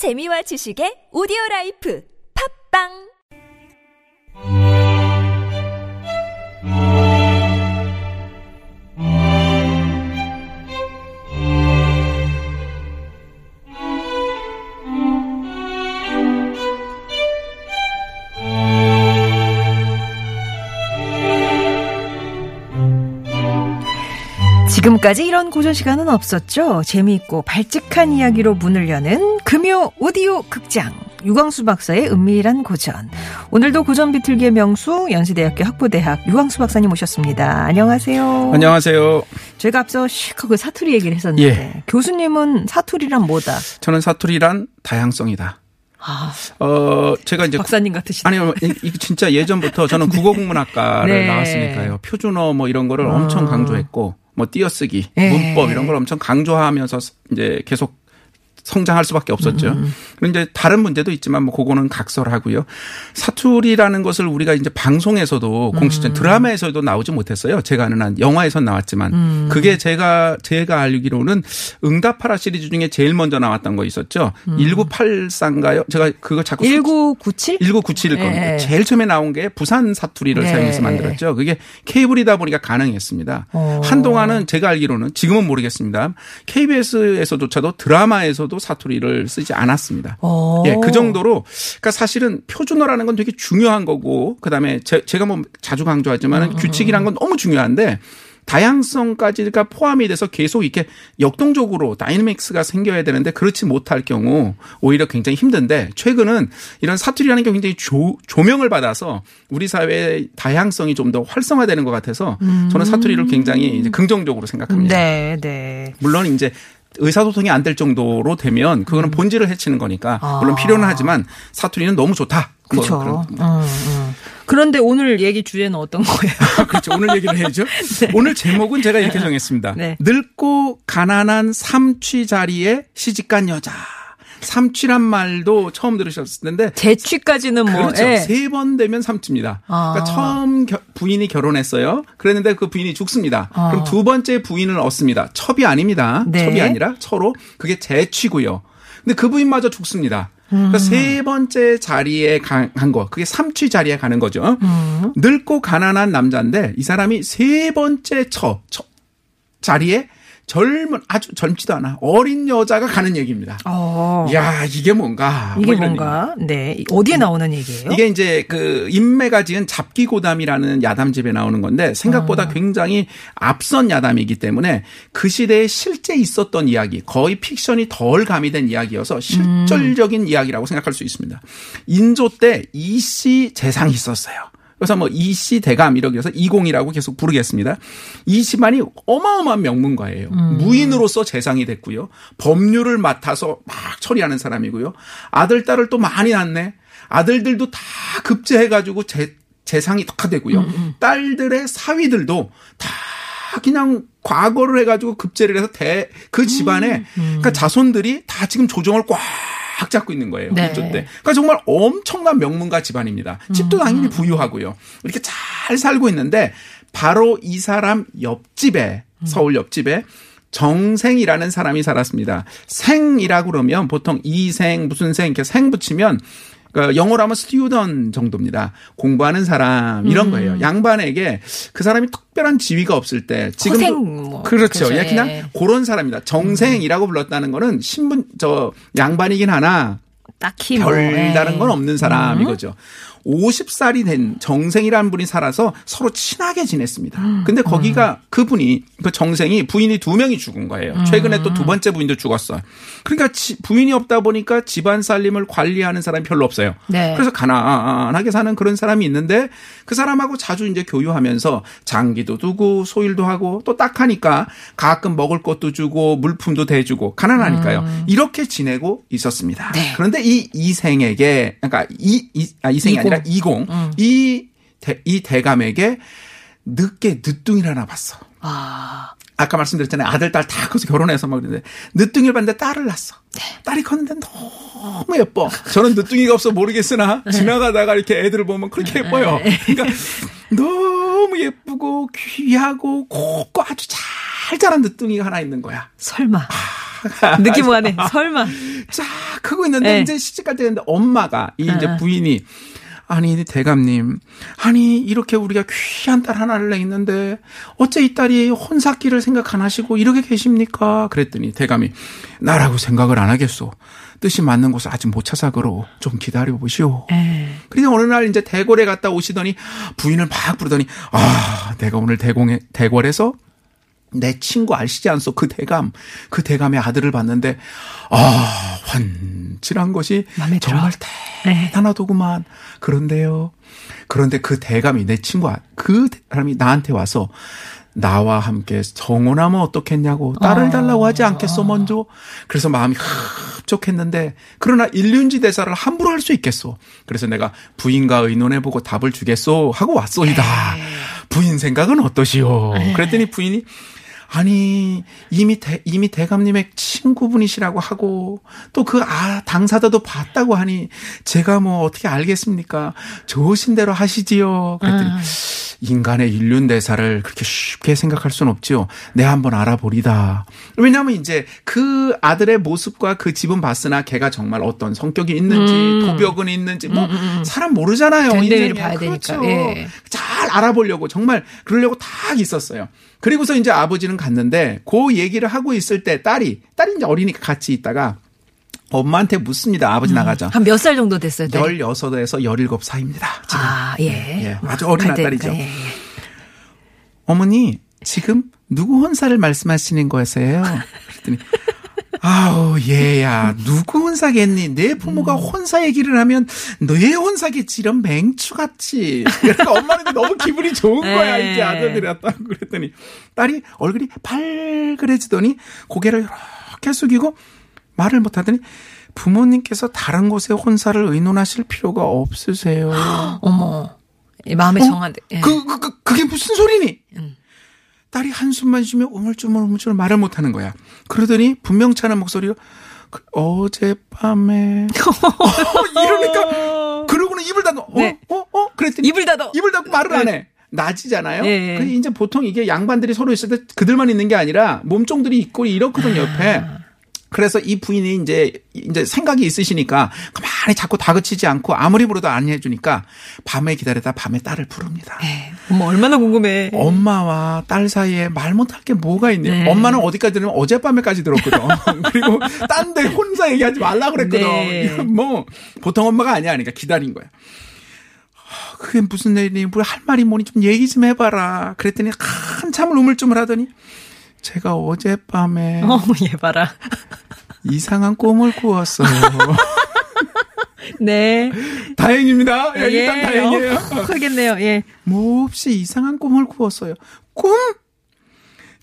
재미와 지식의 오디오 라이프 팟빵 지금까지 이런 고전 시간은 없었죠. 재미있고 발칙한 이야기로 문을 여는 금요 오디오 극장. 유광수 박사의 은밀한 고전. 오늘도 고전 비틀기의 명수 연세대학교 학부대학 유광수 박사님 모셨습니다. 안녕하세요. 안녕하세요. 저희가 앞서 시크하고 사투리 얘기를 했었는데 예. 교수님은 사투리란 뭐다? 저는 사투리란 다양성이다. 아, 어, 제가 이제 박사님 같으시다. 아니요, 이- 이거 진짜 예전부터 저는 국어국문학과를 네. 나왔으니까요. 표준어 뭐 이런 거를 엄청 강조했고, 뭐 띄어쓰기, 예. 문법 이런 걸 엄청 강조하면서 이제 계속 성장할 수밖에 없었죠. 음, 그런데 이제 다른 문제도 있지만 뭐 그거는 각설하고요. 사투리라는 것을 우리가 이제 방송에서도 공식적 드라마에서도 나오지 못했어요. 제가 아는 한 영화에선 나왔지만 음. 그게 제가 제가 알기로는 응답하라 시리즈 중에 제일 먼저 나왔던 거 있었죠. 1984인가요? 제가 그거 자꾸 1997? 1997일 예. 겁니다. 제일 처음에 나온 게 부산 사투리를 네. 사용해서 만들었죠. 그게 케이블이다 보니까 가능했습니다. 어. 한동안은 제가 알기로는 지금은 모르겠습니다. KBS에서조차도 드라마에서도 사투리를 쓰지 않았습니다. 어. 예, 그 정도로 그러니까 사실은 표준어라는 건 되게 중요한 거고 그다음에 제, 제가 뭐 자주 강조하지만 규칙이란 건 너무 중요한데 다양성까지가 포함이 돼서 계속 이렇게 역동적으로 다이내믹스가 생겨야 되는데 그렇지 못할 경우 오히려 굉장히 힘든데 최근은 이런 사투리라는 게 굉장히 조, 조명을 받아서 우리 사회의 다양성이 좀 더 활성화되는 것 같아서 저는 사투리를 굉장히 긍정적으로 생각합니다. 네, 네. 물론 이제 의사소통이 안 될 정도로 되면 그거는 본질을 해치는 거니까 물론 필요는 하지만 사투리는 너무 좋다. 뭐 그렇죠. 그런- 음, 음. 그런데 오늘 얘기 주제는 어떤 거예요? 그렇죠. 오늘 얘기를 해야죠. 오늘 제목은 제가 이렇게 정했습니다. 네. 늙고 가난한 삼취 자리에 시집간 여자. 삼취란 말도 처음 들으셨을 텐데 재취까지는 뭐 그렇죠. 예. 세번 되면 삼취입니다. 아. 그러니까 처음 겨- 부인이 결혼했어요. 그랬는데 그 부인이 죽습니다. 아. 그럼 두 번째 부인을 얻습니다. 첩이 아닙니다. 네. 첩이 아니라 처로 그게 재취고요. 근데 그 부인마저 죽습니다. 그러니까 음. 세 번째 자리에 간 거, 그게 삼취 자리에 가는 거죠. 음. 늙고 가난한 남자인데 이 사람이 세 번째 처, 처 자리에 젊은 아주 젊지도 않아 어린 여자가 가는 얘기입니다. 어. 야 이게 뭔가 이게 뭐 뭔가 네 어디에 나오는 얘기예요? 이게 이제 그 인매가 지은 잡기고담이라는 야담집에 나오는 건데 생각보다 굉장히 앞선 야담이기 때문에 그 시대에 실제 있었던 이야기 거의 픽션이 덜 가미된 이야기여서 실질적인 이야기라고 생각할 수 있습니다. 인조 때 이씨 재상이 있었어요. 그래서 뭐 이씨 대감 이렇게 해서 이공이라고 계속 부르겠습니다. 이 집안이 어마어마한 명문가예요. 무인으로서 재상이 됐고요. 법률을 맡아서 막 처리하는 사람이고요. 아들 딸을 또 많이 낳네. 아들들도 다 급제해가지고 재, 재상이 특화되고요. 딸들의 사위들도 다 그냥 과거를 해가지고 급제를 해서 대, 그 집안에, 그러니까 자손들이 다 지금 조정을 꽉 잡고 있는 거예요. 네. 이쪽 때. 그러니까 정말 엄청난 명문가 집안입니다. 집도 당연히 부유하고요. 이렇게 잘 살고 있는데 바로 이 사람 옆집에, 서울 옆집에 정생이라는 사람이 살았습니다. 생이라고 그러면 보통 이생 무슨 생 이렇게 생 붙이면 그 영어로 하면 스튜던 정도입니다. 공부하는 사람 이런 거예요. 양반에게 그 사람이 특별한 지위가 없을 때 지금도 허생 뭐. 그렇죠. 그렇죠. 예, 그냥 예. 그런 사람이다. 정생이라고 불렀다는 거는 신분 저 양반이긴 하나 딱히 뭐, 별다른 예. 건 없는 사람 이거죠. 50살이 된 정생이라는 분이 살아서 서로 친하게 지냈습니다. 음. 근데 거기가 그분이 그 정생이 부인이 두 명이 죽은 거예요. 음. 최근에 또 두 번째 부인도 죽었어요. 그러니까 지- 부인이 없다 보니까 집안 살림을 관리하는 사람이 별로 없어요. 네. 그래서 가난하게 사는 그런 사람이 있는데 그 사람하고 자주 이제 교유하면서 장기도 두고 소일도 하고 또 딱하니까 가끔 먹을 것도 주고 물품도 대주고 가난하니까요. 이렇게 지내고 있었습니다. 음. 네. 그런데 이 이생에게 그러니까 이, 이 아, 이생이. 음. 아니라 이공 이, 대, 이 대감에게 늦게 늦둥이를 하나 봤어. 아, 아까 말씀드렸잖아요. 아들, 딸 다 커서 결혼해서 막 그러는데 늦둥이를 봤는데 딸을 낳았어. 딸이 컸는데 너무 예뻐. 저는 늦둥이가 없어 모르겠으나 지나가다가 이렇게 애들을 보면 그렇게 예뻐요. 그러니까 너무 예쁘고 귀하고 곱고 아주 잘 자란 늦둥이가 하나 있는 거야. 설마. 아, 느낌 와네. 설마. 쫙 크고 있는데 네. 이제 시집갈 때 됐는데 엄마가 이 이제 아. 부인이 아 니 대감님 아니 이렇게 우리가 귀한 딸 하나를 낳았는데 어째 이 딸이 혼사기를 생각 안 하시고 이렇게 계십니까? 그랬더니 대감이 나라고 생각을 안 하겠소. 뜻이 맞는 곳을 아직 못 찾아 그러 좀 기다려 보시오. 에. 그래서 어느 날 이제 대궐에 갔다 오시더니 부인을 막 부르더니 아 내가 오늘 대공에 대궐에서 내 친구 아시지 않소? 그 대감. 그 대감의 아들을 봤는데 아 환칠한 것이. 정말 네. 대단하더구만. 그런데요. 그런데 그 대감이 내 친구 아- 그 사람이 나한테 와서 나와 함께 정혼하면 어떻겠냐고 딸을 어. 달라고 하지 않겠어 먼저? 그래서 마음이 흡족했는데 그러나 일륜지 대사를 함부로 할 수 있겠소? 그래서 내가 부인과 의논해보고 답을 주겠소 하고 왔소이다. 네. 부인 생각은 어떠시오? 그랬더니 부인이 아니 이미 대, 이미 대감님의 친구분이시라고 하고 또 그 아 당사자도 봤다고 하니 제가 뭐 어떻게 알겠습니까 좋으신 대로 하시지요 그랬더니 인간의 인륜 대사를 그렇게 쉽게 생각할 수는 없지요. 내 한번 알아보리다. 왜냐하면 이제 그 아들의 모습과 그 집은 봤으나 걔가 정말 어떤 성격이 있는지 음. 도벽은 있는지 뭐 사람 모르잖아요. 인생에. 봐야 그렇죠. 되니까, 예. 잘 알아보려고 정말 그러려고 딱 있었어요. 그리고서 이제 아버지는 갔는데 그 얘기를 하고 있을 때 딸이 딸이 이제 어리니까 같이 있다가 엄마한테 묻습니다. 아버지 나가자. 한 몇 살 정도 됐어요? 딸이? 16에서 17 사이입니다. 지금. 아, 예. 예, 아주 어린 갈 때니까, 딸이죠. 예, 예. 어머니, 지금 누구 혼사를 말씀하시는 거세요? 그랬더니, 아우, 얘야, 누구 혼사겠니? 내 부모가 혼사 얘기를 하면 너의 혼사겠지. 이런 맹추같이. 그러니까 엄마는 너무 기분이 좋은 거야, 에. 이제 아들들이 왔다고 그랬더니. 딸이 얼굴이 발그레지더니 고개를 이렇게 숙이고 말을 못하더니 부모님께서 다른 곳에 혼사를 의논하실 필요가 없으세요. 어머. 이 마음에 어? 정한데. 예. 그, 그, 그, 그게 무슨 소리니? 딸이 한숨만 쉬며 우물쭈물 우물쭈물 말을 못하는 거야. 그러더니 분명치 않은 목소리로 그, 어젯밤에 어, 이러니까 그러고는 입을 닫고 어, 네. 어, 어? 그랬더니 입을 닫어. 입을 닫고 말을 안 해. 낮이잖아요. 예, 예. 그 이제 보통 이게 양반들이 서로 있을 때 그들만 있는 게 아니라 몸종들이 있고 이렇거든요, 옆에. 그래서 이 부인이 이제 이제 생각이 있으시니까 가만히 자꾸 다그치지 않고 아무리 불어도 안 해주니까 밤에 기다리다 밤에 딸을 부릅니다. 예. 어머, 얼마나 궁금해. 엄마와 딸 사이에 말 못할 게 뭐가 있니? 네. 엄마는 어디까지 들으면 어젯밤에까지 들었거든. 그리고 딴 데 혼자 얘기하지 말라 그랬거든. 네. 뭐 보통 엄마가 아니야. 그러니까 기다린 거야. 아, 그게 무슨 일이니? 뭐할 말이 뭐니 좀 얘기 좀 해봐라. 그랬더니 한참을 우물쭈물 하더니 제가 어젯밤에 어머, 얘 봐라. 이상한 꿈을 꾸었어요. 네. 다행입니다. 예, 일단 예. 다행이에요. 어, 그러겠네요. 예. 몹시 이상한 꿈을 꾸었어요. 꿈?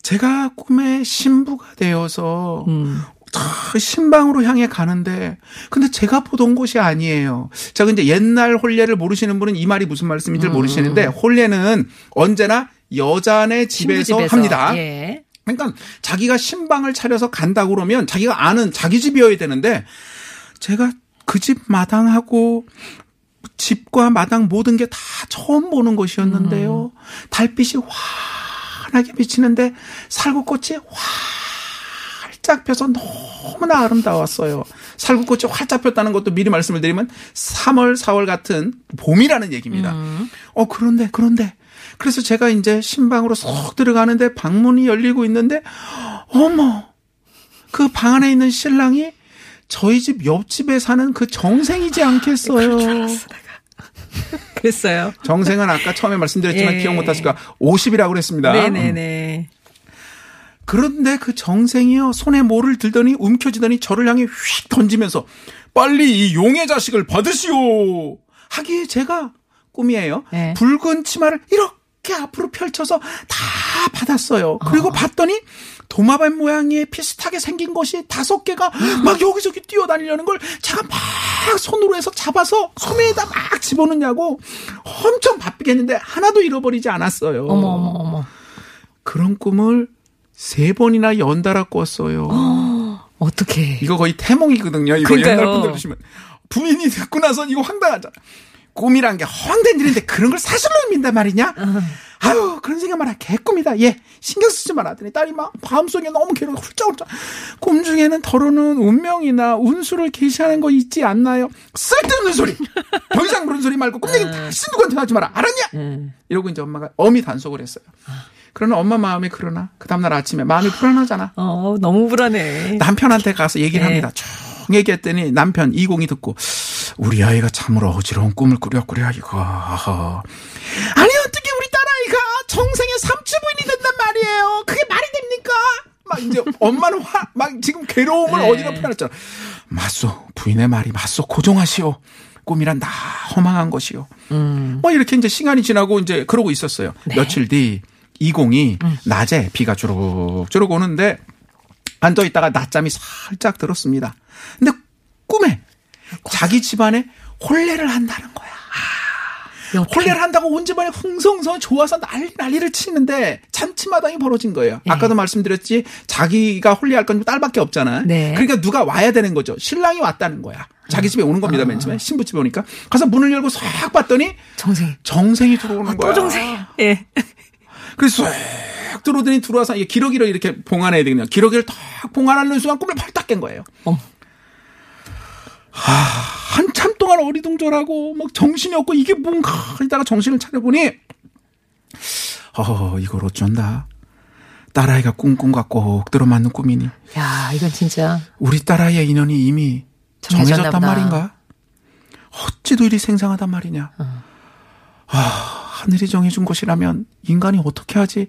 제가 꿈에 신부가 되어서 음. 저 신방으로 향해 가는데 근데 제가 보던 곳이 아니에요. 자, 근데 옛날 혼례를 모르시는 분은 이 말이 무슨 말씀인지 를 모르시는데 혼례는 언제나 여자네 집에서, 집에서. 합니다. 예. 그러니까 자기가 신방을 차려서 간다고 그러면 자기가 아는 자기 집이어야 되는데 제가 그 집 마당하고 집과 마당 모든 게 다 처음 보는 곳이었는데요. 달빛이 환하게 비치는데 살구꽃이 활짝 펴서 너무나 아름다웠어요. 살구꽃이 활짝 폈다는 것도 미리 말씀을 드리면 3월, 4월 같은 봄이라는 얘기입니다. 어, 그런데, 그런데. 그래서 제가 이제 신방으로 쏙 들어가는데 방문이 열리고 있는데, 어머! 그 방 안에 있는 신랑이 저희 집 옆집에 사는 그 정생이지 않겠어요. 그랬어요. 정생은 아까 처음에 말씀드렸지만 예. 기억 못하실까 50이라고 그랬습니다. 네네네. 그런데 그 정생이요 손에 뭐를 들더니 움켜쥐더니 저를 향해 휙 던지면서 빨리 이 용의 자식을 받으시오 하기에 제가 꿈이에요. 네. 붉은 치마를 이렇게 앞으로 펼쳐서 다 받았어요. 그리고 봤더니 도마뱀 모양의 비슷하게 생긴 것이 다섯 개가 막 여기저기 뛰어다니려는 걸 제가 막 손으로 해서 잡아서 소매에다 막 집어넣냐고 엄청 바쁘게 했는데 하나도 잃어버리지 않았어요. 어머, 어머, 어머. 그런 꿈을 세 번이나 연달아 꿨어요. 어떻게. 이거 거의 태몽이거든요. 이거 그러니까요. 옛날 분들 보시면 부인이 듣고 나서 이거 황당하잖아. 꿈이란 게 허황된 일인데 그런 걸 사실로 믿는단 말이냐? 아유, 그런 생각 마라. 개꿈이다. 얘, 신경 쓰지 마라. 하더니 딸이 막 마음속에 너무 괴로워. 훌쩍훌쩍. 꿈 중에는 더러는 운명이나 운수를 계시하는 거 있지 않나요? 쓸데없는 소리! 더 이상 그런 소리 말고 꿈 얘기 다시 누구한테 하지 마라. 알았냐? 이러고 이제 엄마가 엄히 단속을 했어요. 그러나 엄마 마음이 그러나 그 다음날 아침에 마음이 불안하잖아. 어, 너무 불안해. 남편한테 가서 얘기를 네. 합니다. 쭉 얘기했더니 남편 이공이 듣고 우리 아이가 참으로 어지러운 꿈을 꾸렸구려 이거. 아니 어떻게 우리 딸아이가 정생의 삼치부인이 된단 말이에요. 그게 말이 됩니까? 막 이제 엄마는 화, 막 지금 괴로움을 네. 어디가 표현했잖아. 맞소 부인의 말이 맞소 고정하시오. 꿈이란 다 허망한 것이요. 음. 뭐 이렇게 이제 시간이 지나고 이제 그러고 있었어요. 네. 며칠 뒤 이공이 음. 낮에 비가 주룩주룩 오는데 앉아 있다가 낮잠이 살짝 들었습니다. 근데 꿈에 자기 집안에 혼례를 한다는 거야. 어떡해. 혼례를 한다고 온 집안이 흥성성 좋아서 난리 난리를 치는데 잔치마당이 벌어진 거예요. 네. 아까도 말씀드렸지 자기가 혼례할 건 딸밖에 없잖아. 네. 그러니까 누가 와야 되는 거죠. 신랑이 왔다는 거야. 자기 집에 오는 겁니다. 맨 처음에 신부 집에 오니까 가서 문을 열고 싹 봤더니 정생. 정생이 들어오는 아, 또 거야. 정생. 예. 그래서 쏙 들어오더니 들어와서 이게 기러기를 이렇게 봉안해야 되거든요. 기러기를 탁 봉안하는 순간 꿈을 팔딱 깬 거예요. 어머. 하, 한참 동안 어리둥절하고 막 정신이 없고 이게 뭔가 이다가 정신을 차려보니 어 이걸 어쩐다. 딸아이가 꿈꿈과 꼭 들어맞는 꿈이니 야, 이건 진짜. 우리 딸아이의 인연이 이미 정해졌단 보다. 말인가? 어찌도 이리 생생하단 말이냐? 어. 아, 하늘이 정해준 것이라면 인간이 어떻게 하지?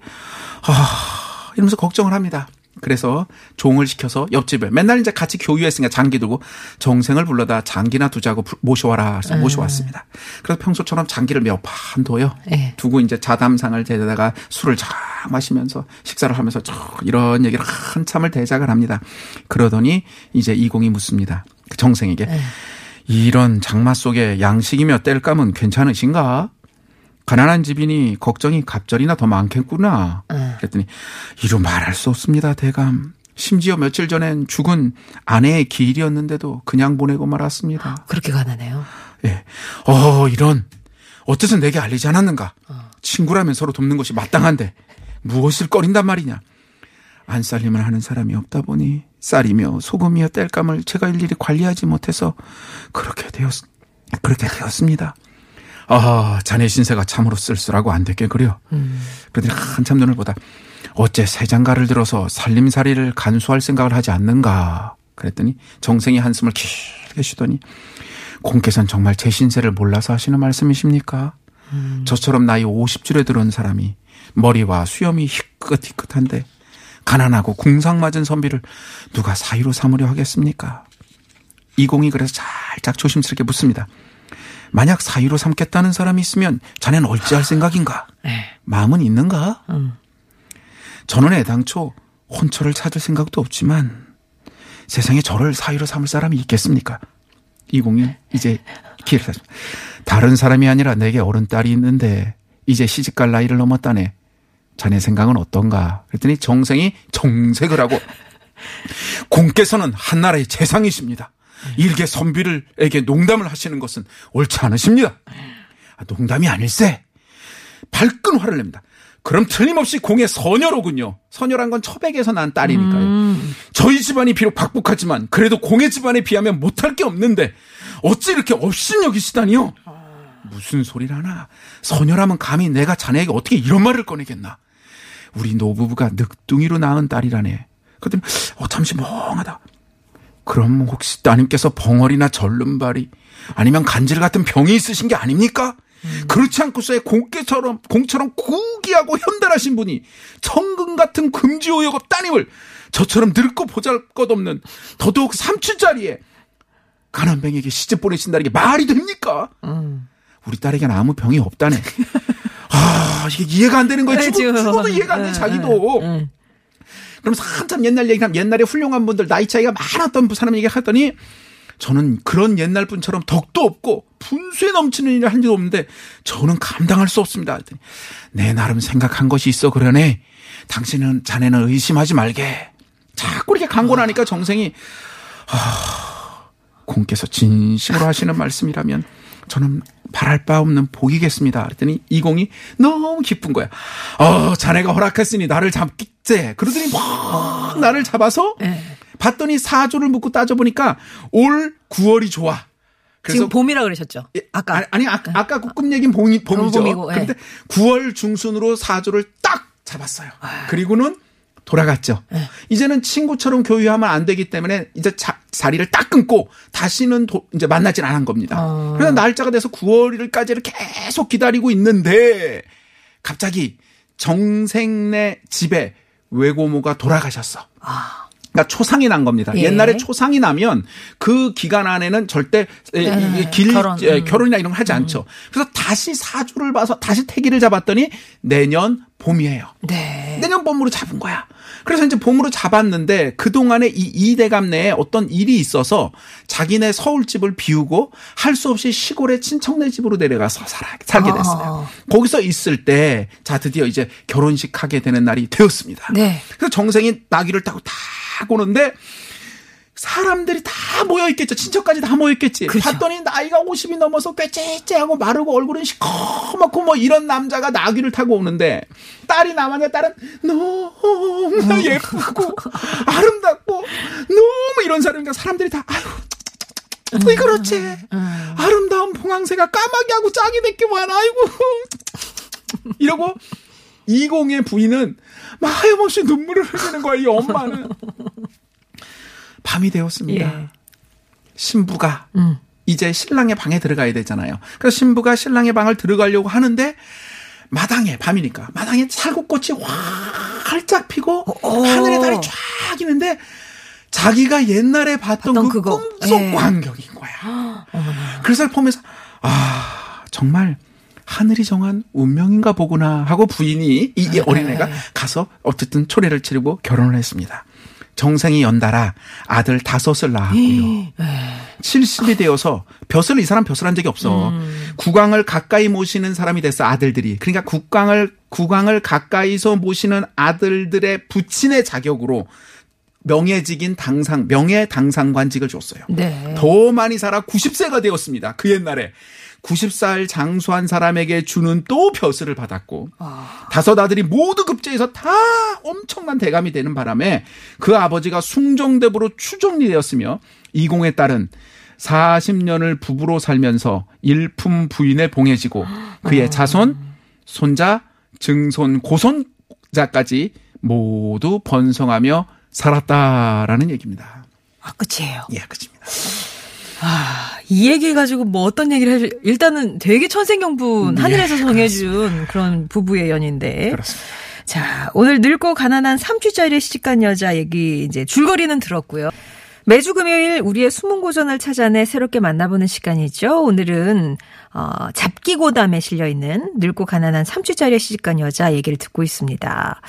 아, 이러면서 걱정을 합니다. 그래서 종을 시켜서 옆집에 맨날 이제 같이 교유했으니까 장기 두고 정생을 불러다 장기나 두자고 부- 모셔와라. 그래서 음. 모셔왔습니다. 그래서 평소처럼 장기를 몇 판 둬요. 예. 두고 이제 자담상을 대다가 술을 쫙 마시면서 식사를 하면서 쭉 이런 얘기를 한참을 대작을 합니다. 그러더니 이제 이공이 묻습니다. 그 정생에게 네. 이런 장마 속에 양식이며 뗄감은 괜찮으신가? 가난한 집이니 걱정이 갑절이나 더 많겠구나. 응. 그랬더니 이루 말할 수 없습니다, 대감. 심지어 며칠 전엔 죽은 아내의 기일이었는데도 그냥 보내고 말았습니다. 그렇게 가난해요. 예. 어, 이런. 어째서 내게 알리지 않았는가? 친구라면 서로 돕는 것이 마땅한데 무엇을 꺼린단 말이냐? 안 살림을 하는 사람이 없다 보니 쌀이며 소금이며 땔감을 제가 일일이 관리하지 못해서 그렇게 되었, 그렇게 되었습니다. 아, 자네 신세가 참으로 쓸쓸하고 안 됐게 그려. 그러더니 한참 눈을 보다 어째 새 장가를 들어서 살림살이를 간수할 생각을 하지 않는가? 그랬더니 정생이 한숨을 길게 쉬더니 공께서는 정말 제 신세를 몰라서 하시는 말씀이십니까? 저처럼 나이 50줄에 들어온 사람이 머리와 수염이 희끗희끗한데 가난하고 궁상맞은 선비를 누가 사위로 삼으려 하겠습니까? 이공이 그래서 살짝 조심스럽게 묻습니다. 만약 사위로 삼겠다는 사람이 있으면 자네는 어찌할 생각인가? 예. 마음은 있는가? 음. 저는 애당초 혼처를 찾을 생각도 없지만 세상에 저를 사위로 삼을 사람이 있겠습니까? 이공이 이제 기회를 탔습니다. 다른 사람이 아니라 내게 어른 딸이 있는데 이제 시집갈 나이를 넘었다네. 자네 생각은 어떤가? 그랬더니 정생이 정색을 하고 공께서는 한나라의 재상이십니다. 일개 선비를에게 농담을 하시는 것은 옳지 않으십니다. 아, 농담이 아닐세. 발끈 화를 냅니다. 그럼 틀림없이 공의 선녀로군요. 선녀란 건 처백에서 난 딸이니까요. 음. 저희 집안이 비록 박복하지만 그래도 공의 집안에 비하면 못할 게 없는데 어찌 이렇게 업신여기시다니요? 무슨 소리를 하나. 선녀라면 감히 내가 자네에게 어떻게 이런 말을 꺼내겠나. 우리 노부부가 늑둥이로 낳은 딸이라네. 그랬더니 어, 잠시 멍하다. 그럼 혹시 따님께서 벙어리나 절름발이 아니면 간질 같은 병이 있으신 게 아닙니까? 그렇지 않고서야 공께처럼 공처럼 구기하고 현달하신 분이 천금 같은 금지오여업 따님을 저처럼 늙고 보잘것없는 더더욱 삼촌짜리에 가난뱅에게 시집 보내신다는 게 말이 됩니까? 우리 딸에게는 아무 병이 없다네. 아, 이게 이해가 안 되는 거예요. 죽어, 그렇죠. 죽어도 이해가 안 돼, 자기도. 응. 그러면서 한참 옛날 얘기하면 옛날에 훌륭한 분들 나이 차이가 많았던 사람 얘기했더니 저는 그런 옛날 분처럼 덕도 없고 분수에 넘치는 일을 한 적도 없는데 저는 감당할 수 없습니다. 그랬더니 내 나름 생각한 것이 있어 그러네. 당신은 자네는 의심하지 말게. 자꾸 이렇게 강권하니까 정생이 아, 공께서 진심으로 하시는 말씀이라면 저는 바랄 바 없는 복이겠습니다. 그랬더니 이공이 너무 기쁜 거야. 어, 자네가 허락했으니 나를 잡 겠제. 그러더니 막 나를 잡아서 네. 봤더니 사조를 묻고 따져보니까 올 9월이 좋아. 지금 봄이라 그러셨죠? 아까. 아니, 아니 아 까, 아까 꿈 얘기는 봄이, 봄이죠. 봄이고, 예. 그런데 9월 중순으로 사조를 딱 잡았어요. 그리고는 돌아갔죠. 예. 이제는 친구처럼 교류하면 안 되기 때문에 이제 자, 자리를 딱 끊고 다시는 도, 이제 만나진 않은 겁니다. 어. 그래서 날짜가 돼서 9월일까지를 계속 기다리고 있는데 갑자기 정생네 집에 외고모가 돌아가셨어. 그러니까 초상이 난 겁니다. 예. 옛날에 초상이 나면 그 기간 안에는 절대 에, 예, 이 길, 결혼, 예, 음. 결혼이나 이런 걸 하지 않죠. 그래서 다시 사주를 봐서 다시 태기를 잡았더니 내년 봄이에요. 네. 내년 봄으로 잡은 거야. 그래서 이제 봄으로 잡았는데 그동안에 이 이대감 내에 어떤 일이 있어서 자기네 서울집을 비우고 할 수 없이 시골의 친척네 집으로 내려가서 살아, 살게 됐어요. 아. 거기서 있을 때 자 드디어 이제 결혼식 하게 되는 날이 되었습니다. 네. 그래서 정생이 나귀를 타고 딱 오는데 사람들이 다 모여 있겠죠. 친척까지 다 모여 있겠지. 그렇죠. 봤더니 나이가 50이 넘어서 꾀째째하고 마르고 얼굴은 시커멓고 뭐 이런 남자가 나귀를 타고 오는데 딸이 남았는데 딸은 너무 예쁘고 아름답고 너무 이런 사람이니까 사람들이 다 아유 왜 그렇지? 아름다운 봉황새가 까마귀 하고 짝이 됐기 뭐하나 아이고 이러고 이공의 부인은 막 하염없이 눈물을 흘리는 거야 이 엄마는 밤이 되었습니다. 예. 신부가 음. 이제 신랑의 방에 들어가야 되잖아요. 그래서 신부가 신랑의 방을 들어가려고 하는데 마당에 밤이니까 마당에 살구꽃이 활짝 피고 어. 하늘에 달이 쫙 있는데 자기가 옛날에 봤던, 봤던 그 그거. 꿈속 예. 광경인 거야. 그래서 보면서 아 정말 하늘이 정한 운명인가 보구나 하고 부인이 이, 이 어린애가 가서 어쨌든 초례를 치르고 결혼을 했습니다. 정생이 연달아 아들 다섯을 낳았고요. 70이 되어서 벼슬 이 사람 벼슬한 적이 없어. 국왕을 가까이 모시는 사람이 됐어 아들들이. 그러니까 국왕을 국왕을 가까이서 모시는 아들들의 부친의 자격으로 명예직인 당상 명예 당상관직을 줬어요. 네. 더 많이 살아 90세가 되었습니다. 그 옛날에 90살 장수한 사람에게 주는 또 벼슬을 받았고 다섯 아들이 모두 급제해서 다 엄청난 대감이 되는 바람에 그 아버지가 숭정대부로 추정이 되었으며 이공의 딸은 40년을 부부로 살면서 일품 부인에 봉해지고 그의 자손, 손자, 증손, 고손자까지 모두 번성하며 살았다라는 얘기입니다. 아, 끝이에요. 예, 그렇습니다. 이 얘기 가지고 뭐 어떤 얘기를 해줄, 일단은 되게 천생연분, 네, 하늘에서 정해준 그런 부부의 연인데. 그렇습니다. 자, 오늘 늙고 가난한 3주짜리 시집간 여자 얘기 이제 줄거리는 들었고요. 매주 금요일 우리의 숨은 고전을 찾아내 새롭게 만나보는 시간이죠. 오늘은 어, 잡기 고담에 실려 있는 늙고 가난한 3주짜리 시집간 여자 얘기를 듣고 있습니다.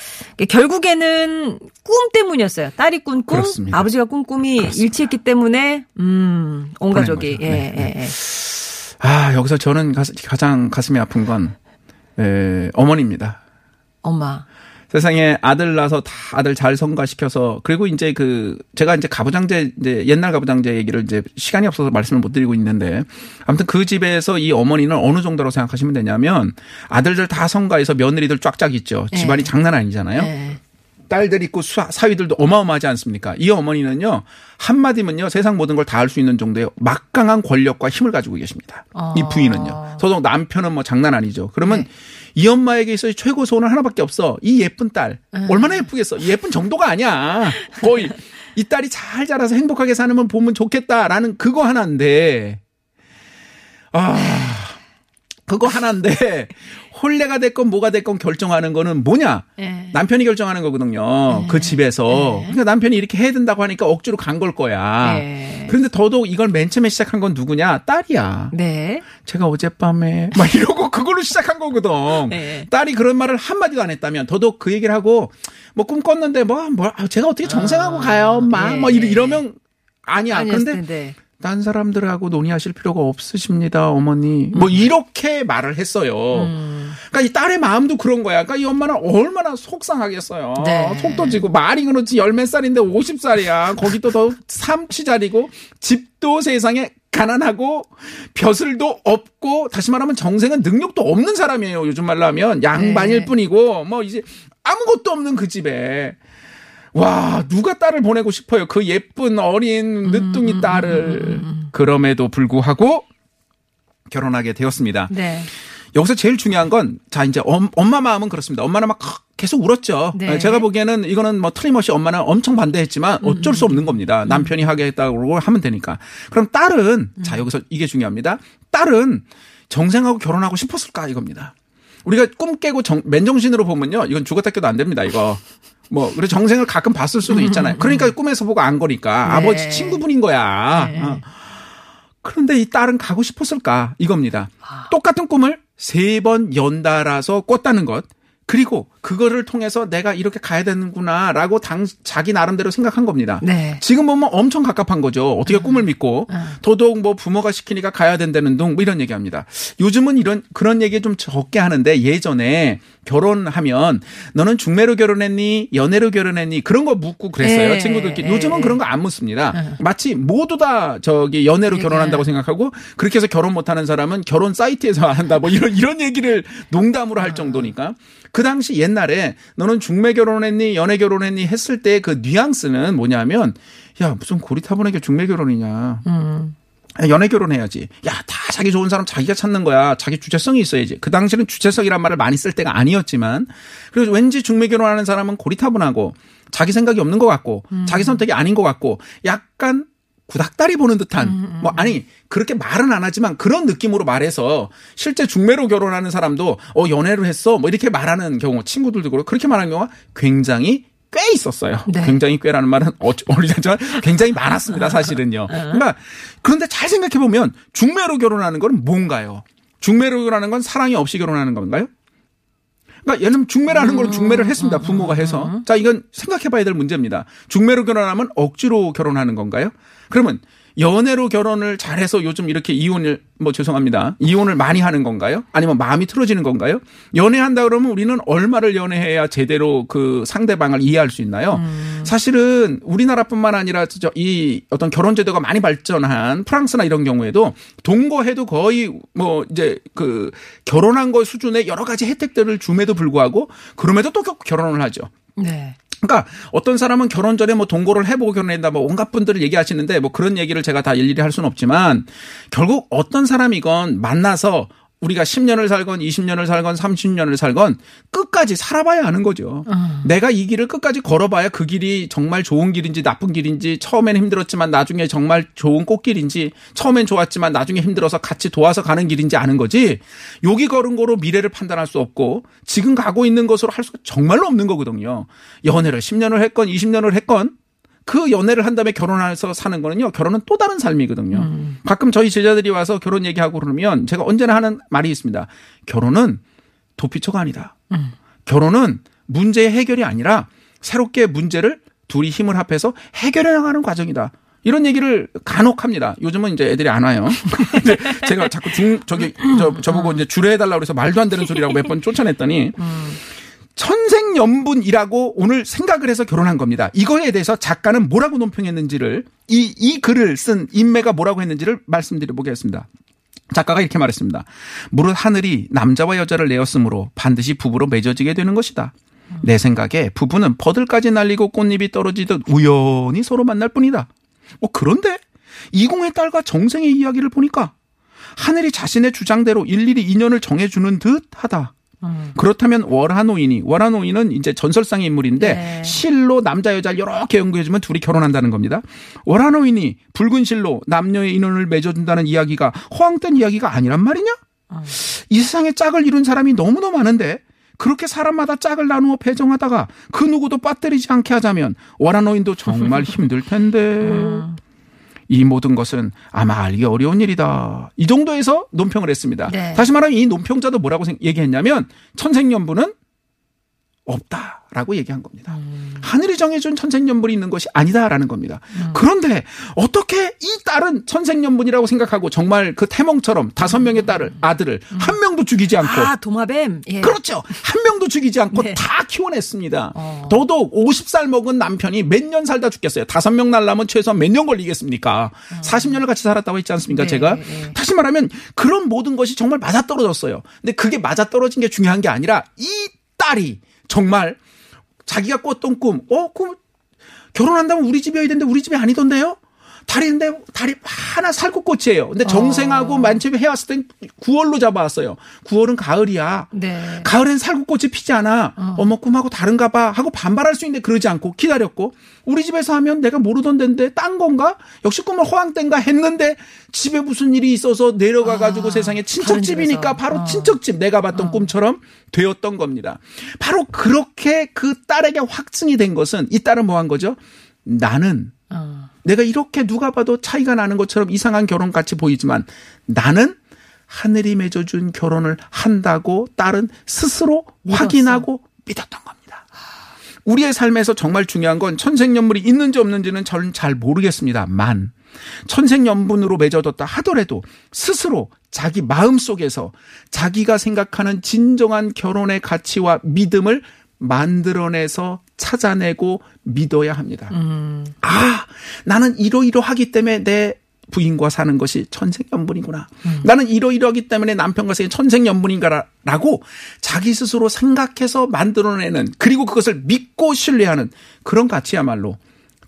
결국에는 꿈 때문이었어요. 딸이 꾼 꿈, 그렇습니다. 아버지가 꾼 꿈이 그렇습니다. 일치했기 때문에 음, 온 가족이. 예, 네, 네. 예, 예. 아, 여기서 저는 가- 가장 가슴이 아픈 건, 에, 어머니입니다. 엄마. 세상에 아들 낳아서 다 아들 잘 성과시켜서 그리고 이제 그 제가 이제 가부장제 이제 옛날 가부장제 얘기를 이제 시간이 없어서 말씀을 못 드리고 있는데 아무튼 그 집에서 이 어머니는 어느 정도로 생각하시면 되냐면 아들들 다 성가해서 며느리들 쫙쫙 있죠. 집안이 네. 장난 아니잖아요. 예. 딸들 있고 수- 사위들도 어마어마하지 않습니까? 이 어머니는요 한마디면요 세상 모든 걸 다 할 수 있는 정도의 막강한 권력과 힘을 가지고 계십니다. 이 아. 부인은요. 더더욱 남편은 뭐 장난 아니죠. 그러면 네. 이 엄마에게 있어 최고 소원은 하나밖에 없어. 이 예쁜 딸 얼마나 예쁘겠어. 이 예쁜 정도가 아니야. 거의 이 딸이 잘 자라서 행복하게 사는 보면 좋겠다라는 그거 하나인데 아 그거 하나인데 혼례가 됐건 뭐가 됐건 결정하는 거는 뭐냐? 예. 남편이 결정하는 거거든요. 그 집에서. 그러니까 남편이 이렇게 해야 된다고 하니까 억지로 간 걸 거야. 네. 그런데 더더욱 이걸 맨 처음에 시작한 건 누구냐? 딸이야. 네. 제가 어젯밤에 막 이러고 그걸로 시작한 거거든. 네. 딸이 그런 말을 한마디도 안 했다면 더더욱 그 얘기를 하고 뭐 꿈 꿨는데 뭐, 뭐 아, 제가 어떻게 정생하고 가요, 엄마. 예. 뭐 이러- 이러면 아니야. 근데 텐데. 딴 사람들하고 논의하실 필요가 없으십니다, 어머니. 뭐 이렇게 말을 했어요. 음. 그러니까 이 딸의 마음도 그런 거야. 그러니까 이 엄마는 얼마나 속상하겠어요. 네. 속도 지고 말이 그렇지 열 몇 살인데 50살이야. 거기 또 더 삼취자리고 집도 세상에 가난하고 벼슬도 없고 다시 말하면 정생은 능력도 없는 사람이에요. 요즘 말로 하면 양반일 네. 뿐이고 뭐 이제 아무것도 없는 그 집에 와 누가 딸을 보내고 싶어요. 그 예쁜 어린 늦둥이 딸을 그럼에도 불구하고 결혼하게 되었습니다. 네. 여기서 제일 중요한 건, 자, 이제 엄, 엄마 마음은 그렇습니다. 엄마는 막 계속 울었죠. 네. 제가 보기에는 이거는 뭐 틀림없이 엄마는 엄청 반대했지만 어쩔 수 없는 겁니다. 남편이 하겠다고 하면 되니까. 그럼 딸은, 자, 여기서 이게 중요합니다. 딸은 정생하고 결혼하고 싶었을까 이겁니다. 우리가 꿈 깨고 정, 맨정신으로 보면요. 이건 죽었다 깨도 안 됩니다, 이거. 뭐, 그래 정생을 가끔 봤을 수도 있잖아요. 그러니까 꿈에서 보고 안 거니까. 네. 아버지 친구분인 거야. 네. 어. 그런데 이 딸은 가고 싶었을까? 이겁니다. 똑같은 꿈을 세 번 연달아서 꿨다는 것. 그리고 그거를 통해서 내가 이렇게 가야 되는구나라고 당 자기 나름대로 생각한 겁니다. 네. 지금 보면 엄청 갑갑한 거죠. 어떻게 꿈을 믿고 음. 더더욱 뭐 부모가 시키니까 가야 된다는 둥 뭐 이런 얘기합니다. 요즘은 이런 그런 얘기 좀 적게 하는데 예전에 결혼하면 너는 중매로 결혼했니 연애로 결혼했니 그런 거 묻고 그랬어요 네. 친구들끼리. 네. 요즘은 그런 거 안 묻습니다. 음. 마치 모두 다 저기 연애로 네. 결혼한다고 생각하고 그렇게 해서 결혼 못하는 사람은 결혼 사이트에서 한다 뭐 이런 이런 얘기를 농담으로 할 정도니까 그 당시 옛날에 너는 중매 결혼했니 연애 결혼했니 했을 때 그 뉘앙스는 뭐냐면 야 무슨 고리타분하게 중매 결혼이냐 음. 야, 연애 결혼해야지. 야, 다 자기 좋은 사람 자기가 찾는 거야. 자기 주체성이 있어야지. 그 당시는 주체성이란 말을 많이 쓸 때가 아니었지만, 그래서 왠지 중매 결혼하는 사람은 고리타분하고, 자기 생각이 없는 것 같고, 자기 선택이 아닌 것 같고, 약간 구닥다리 보는 듯한, 뭐, 아니, 그렇게 말은 안 하지만 그런 느낌으로 말해서 실제 중매로 결혼하는 사람도, 어, 연애를 했어. 뭐 이렇게 말하는 경우, 친구들도 그렇고, 그렇게 말하는 경우가 굉장히 꽤 있었어요. 네. 굉장히 꽤라는 말은 어리자지만 굉장히 많았습니다, 사실은요. 그러니까 그런데 잘 생각해 보면 중매로 결혼하는 건 뭔가요? 중매로 결혼하는 건 사랑이 없이 결혼하는 건가요? 그러니까 들면 중매라는 걸 중매를 했습니다. 부모가 해서. 자, 이건 생각해 봐야 될 문제입니다. 중매로 결혼하면 억지로 결혼하는 건가요? 그러면 연애로 결혼을 잘해서 요즘 이렇게 이혼을 뭐 죄송합니다. 이혼을 많이 하는 건가요? 아니면 마음이 틀어지는 건가요? 연애한다 그러면 우리는 얼마를 연애해야 제대로 그 상대방을 이해할 수 있나요? 사실은 우리나라뿐만 아니라 저이 어떤 결혼 제도가 많이 발전한 프랑스나 이런 경우에도 동거해도 거의 뭐 이제 그 결혼한 거 수준의 여러 가지 혜택들을 줌에도 불구하고 그럼에도 또 결혼을 하죠. 네. 그러니까 어떤 사람은 결혼 전에 뭐 동거를 해보고 결혼했다 뭐 온갖 분들을 얘기하시는데 뭐 그런 얘기를 제가 다 일일이 할 수는 없지만 결국 어떤 사람이건 만나서 우리가 10년을 살건 20년을 살건 30년을 살건 끝까지 살아봐야 하는 거죠. 내가 이 길을 끝까지 걸어봐야 그 길이 정말 좋은 길인지 나쁜 길인지 처음에는 힘들었지만 나중에 정말 좋은 꽃길인지 처음엔 좋았지만 나중에 힘들어서 같이 도와서 가는 길인지 아는 거지. 여기 걸은 거로 미래를 판단할 수 없고 지금 가고 있는 것으로 할 수가 정말로 없는 거거든요. 연애를 10년을 했건 20년을 했건 그 연애를 한 다음에 결혼해서 사는 거는요. 결혼은 또 다른 삶이거든요. 가끔 저희 제자들이 와서 결혼 얘기하고 그러면 제가 언제나 하는 말이 있습니다. 결혼은 도피처가 아니다. 결혼은 문제의 해결이 아니라 새롭게 문제를 둘이 힘을 합해서 해결해 나가는 과정이다. 이런 얘기를 간혹 합니다. 요즘은 이제 애들이 안 와요. 제가 자꾸 중, 저기, 저, 저보고 이제 주례해달라고 그래서 말도 안 되는 소리라고 몇 번 쫓아냈더니 천생연분이라고 오늘 생각을 해서 결혼한 겁니다. 이거에 대해서 작가는 뭐라고 논평했는지를 이, 이 글을 쓴 인매가 뭐라고 했는지를 말씀드려 보겠습니다. 작가가 이렇게 말했습니다. 무릇 하늘이 남자와 여자를 내었으므로 반드시 부부로 맺어지게 되는 것이다. 내 생각에 부부는 버들까지 날리고 꽃잎이 떨어지듯 우연히 서로 만날 뿐이다. 어, 그런데 이공의 딸과 정생의 이야기를 보니까 하늘이 자신의 주장대로 일일이 인연을 정해주는 듯 하다. 그렇다면 월하노인이 월하노인은 이제 전설상의 인물인데 네. 실로 남자 여자를 이렇게 연구해주면 둘이 결혼한다는 겁니다. 월하노인이 붉은 실로 남녀의 인연을 맺어준다는 이야기가 허황된 이야기가 아니란 말이냐? 이 세상에 짝을 이룬 사람이 너무너무 많은데 그렇게 사람마다 짝을 나누어 배정하다가 그 누구도 빠뜨리지 않게 하자면 월하노인도 정말 힘들 텐데 이 모든 것은 아마 알기 어려운 일이다. 이 정도에서 논평을 했습니다. 네. 다시 말하면 이 논평자도 뭐라고 생- 얘기했냐면 천생연분은 없다라고 얘기한 겁니다. 하늘이 정해준 천생연분이 있는 것이 아니다라는 겁니다. 그런데 어떻게 이 딸은 천생연분이라고 생각하고 정말 그 태몽처럼 다섯 명의 딸을 아들을 한 명도 죽이지 않고 아, 도마뱀. 예. 그렇죠. 한 명도 죽이지 않고 네. 다 키워냈습니다. 어. 더더욱 50살 먹은 남편이 몇 년 살다 죽겠어요. 다섯 명 날라면 최소한 몇 년 걸리겠습니까? 40년을 같이 살았다고 했지 않습니까? 네, 제가 네. 다시 말하면 그런 모든 것이 정말 맞아떨어졌어요. 근데 그게 맞아떨어진 게 중요한 게 아니라 이 딸이 정말 자기가 꿨던 꿈, 어, 꿈 결혼한다면 우리 집이어야 되는데 우리 집이 아니던데요? 다리인데 다리 하나 살구꽃이에요. 근데 정생하고 만첩이 해왔을 땐 9월로 잡아왔어요. 9월은 가을이야. 네. 가을엔 살구꽃이 피지 않아. 어. 머 꿈하고 다른가 봐 하고 반발할 수 있는데 그러지 않고 기다렸고 우리 집에서 하면 내가 모르던 데인데 딴 건가? 역시 꿈을 허황 땐가 했는데 집에 무슨 일이 있어서 내려가 가지고 아, 세상에 친척집이니까. 바로 어. 친척집 내가 봤던 꿈처럼 되었던 겁니다. 바로 그렇게 그 딸에게 확증이 된 것은 이 딸은 뭐 한 거죠? 나는 어. 내가 이렇게 누가 봐도 차이가 나는 것처럼 이상한 결혼 같이 보이지만 나는 하늘이 맺어준 결혼을 한다고 딸은 스스로 믿었어. 확인하고 믿었던 겁니다. 우리의 삶에서 정말 중요한 건 천생연분이 있는지 없는지는 저는 잘 모르겠습니다만 천생연분으로 맺어졌다 하더라도 스스로 자기 마음 속에서 자기가 생각하는 진정한 결혼의 가치와 믿음을 만들어내서 찾아내고 믿어야 합니다. 음. 아, 나는 이러이러하기 때문에 내 부인과 사는 것이 천생연분이구나. 나는 이러이러하기 때문에 남편과 사는 게 천생연분인가라고 자기 스스로 생각해서 만들어내는 그리고 그것을 믿고 신뢰하는 그런 가치야말로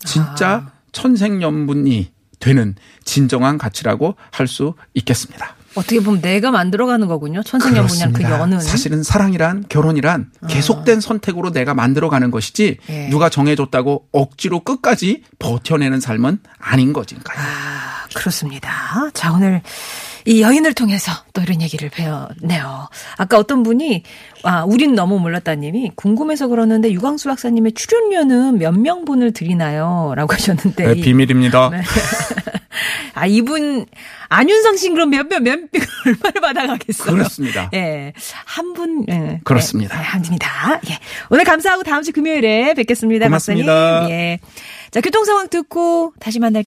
진짜 천생연분이 되는 진정한 가치라고 할 수 있겠습니다. 어떻게 보면 내가 만들어가는 거군요. 천생연분이란 그. 연은. 사실은 사랑이란 결혼이란 계속된 선택으로 내가 만들어가는 것이지 예. 누가 정해줬다고 억지로 끝까지 버텨내는 삶은 아닌 거니까요. 아, 그렇습니다. 자, 오늘 이 여인을 통해서 또 이런 얘기를 배웠네요. 아까 어떤 분이, 아, 우린 너무 몰랐다님이 궁금해서 그러는데 유광수 박사님의 출연료는 몇 명분을 드리나요? 라고 하셨는데. 이- 네, 비밀입니다. 네. 아, 이분, 안윤상 씨는 그럼 몇, 몇, 몇, 얼마를 받아가겠어요? 그렇습니다. 예. 한 분, 예. 그렇습니다. 네, 합니다. 예. 오늘 감사하고 다음 주 금요일에 뵙겠습니다. 고맙습니다. 박사님. 예. 자, 교통 상황 듣고 다시 만날게요.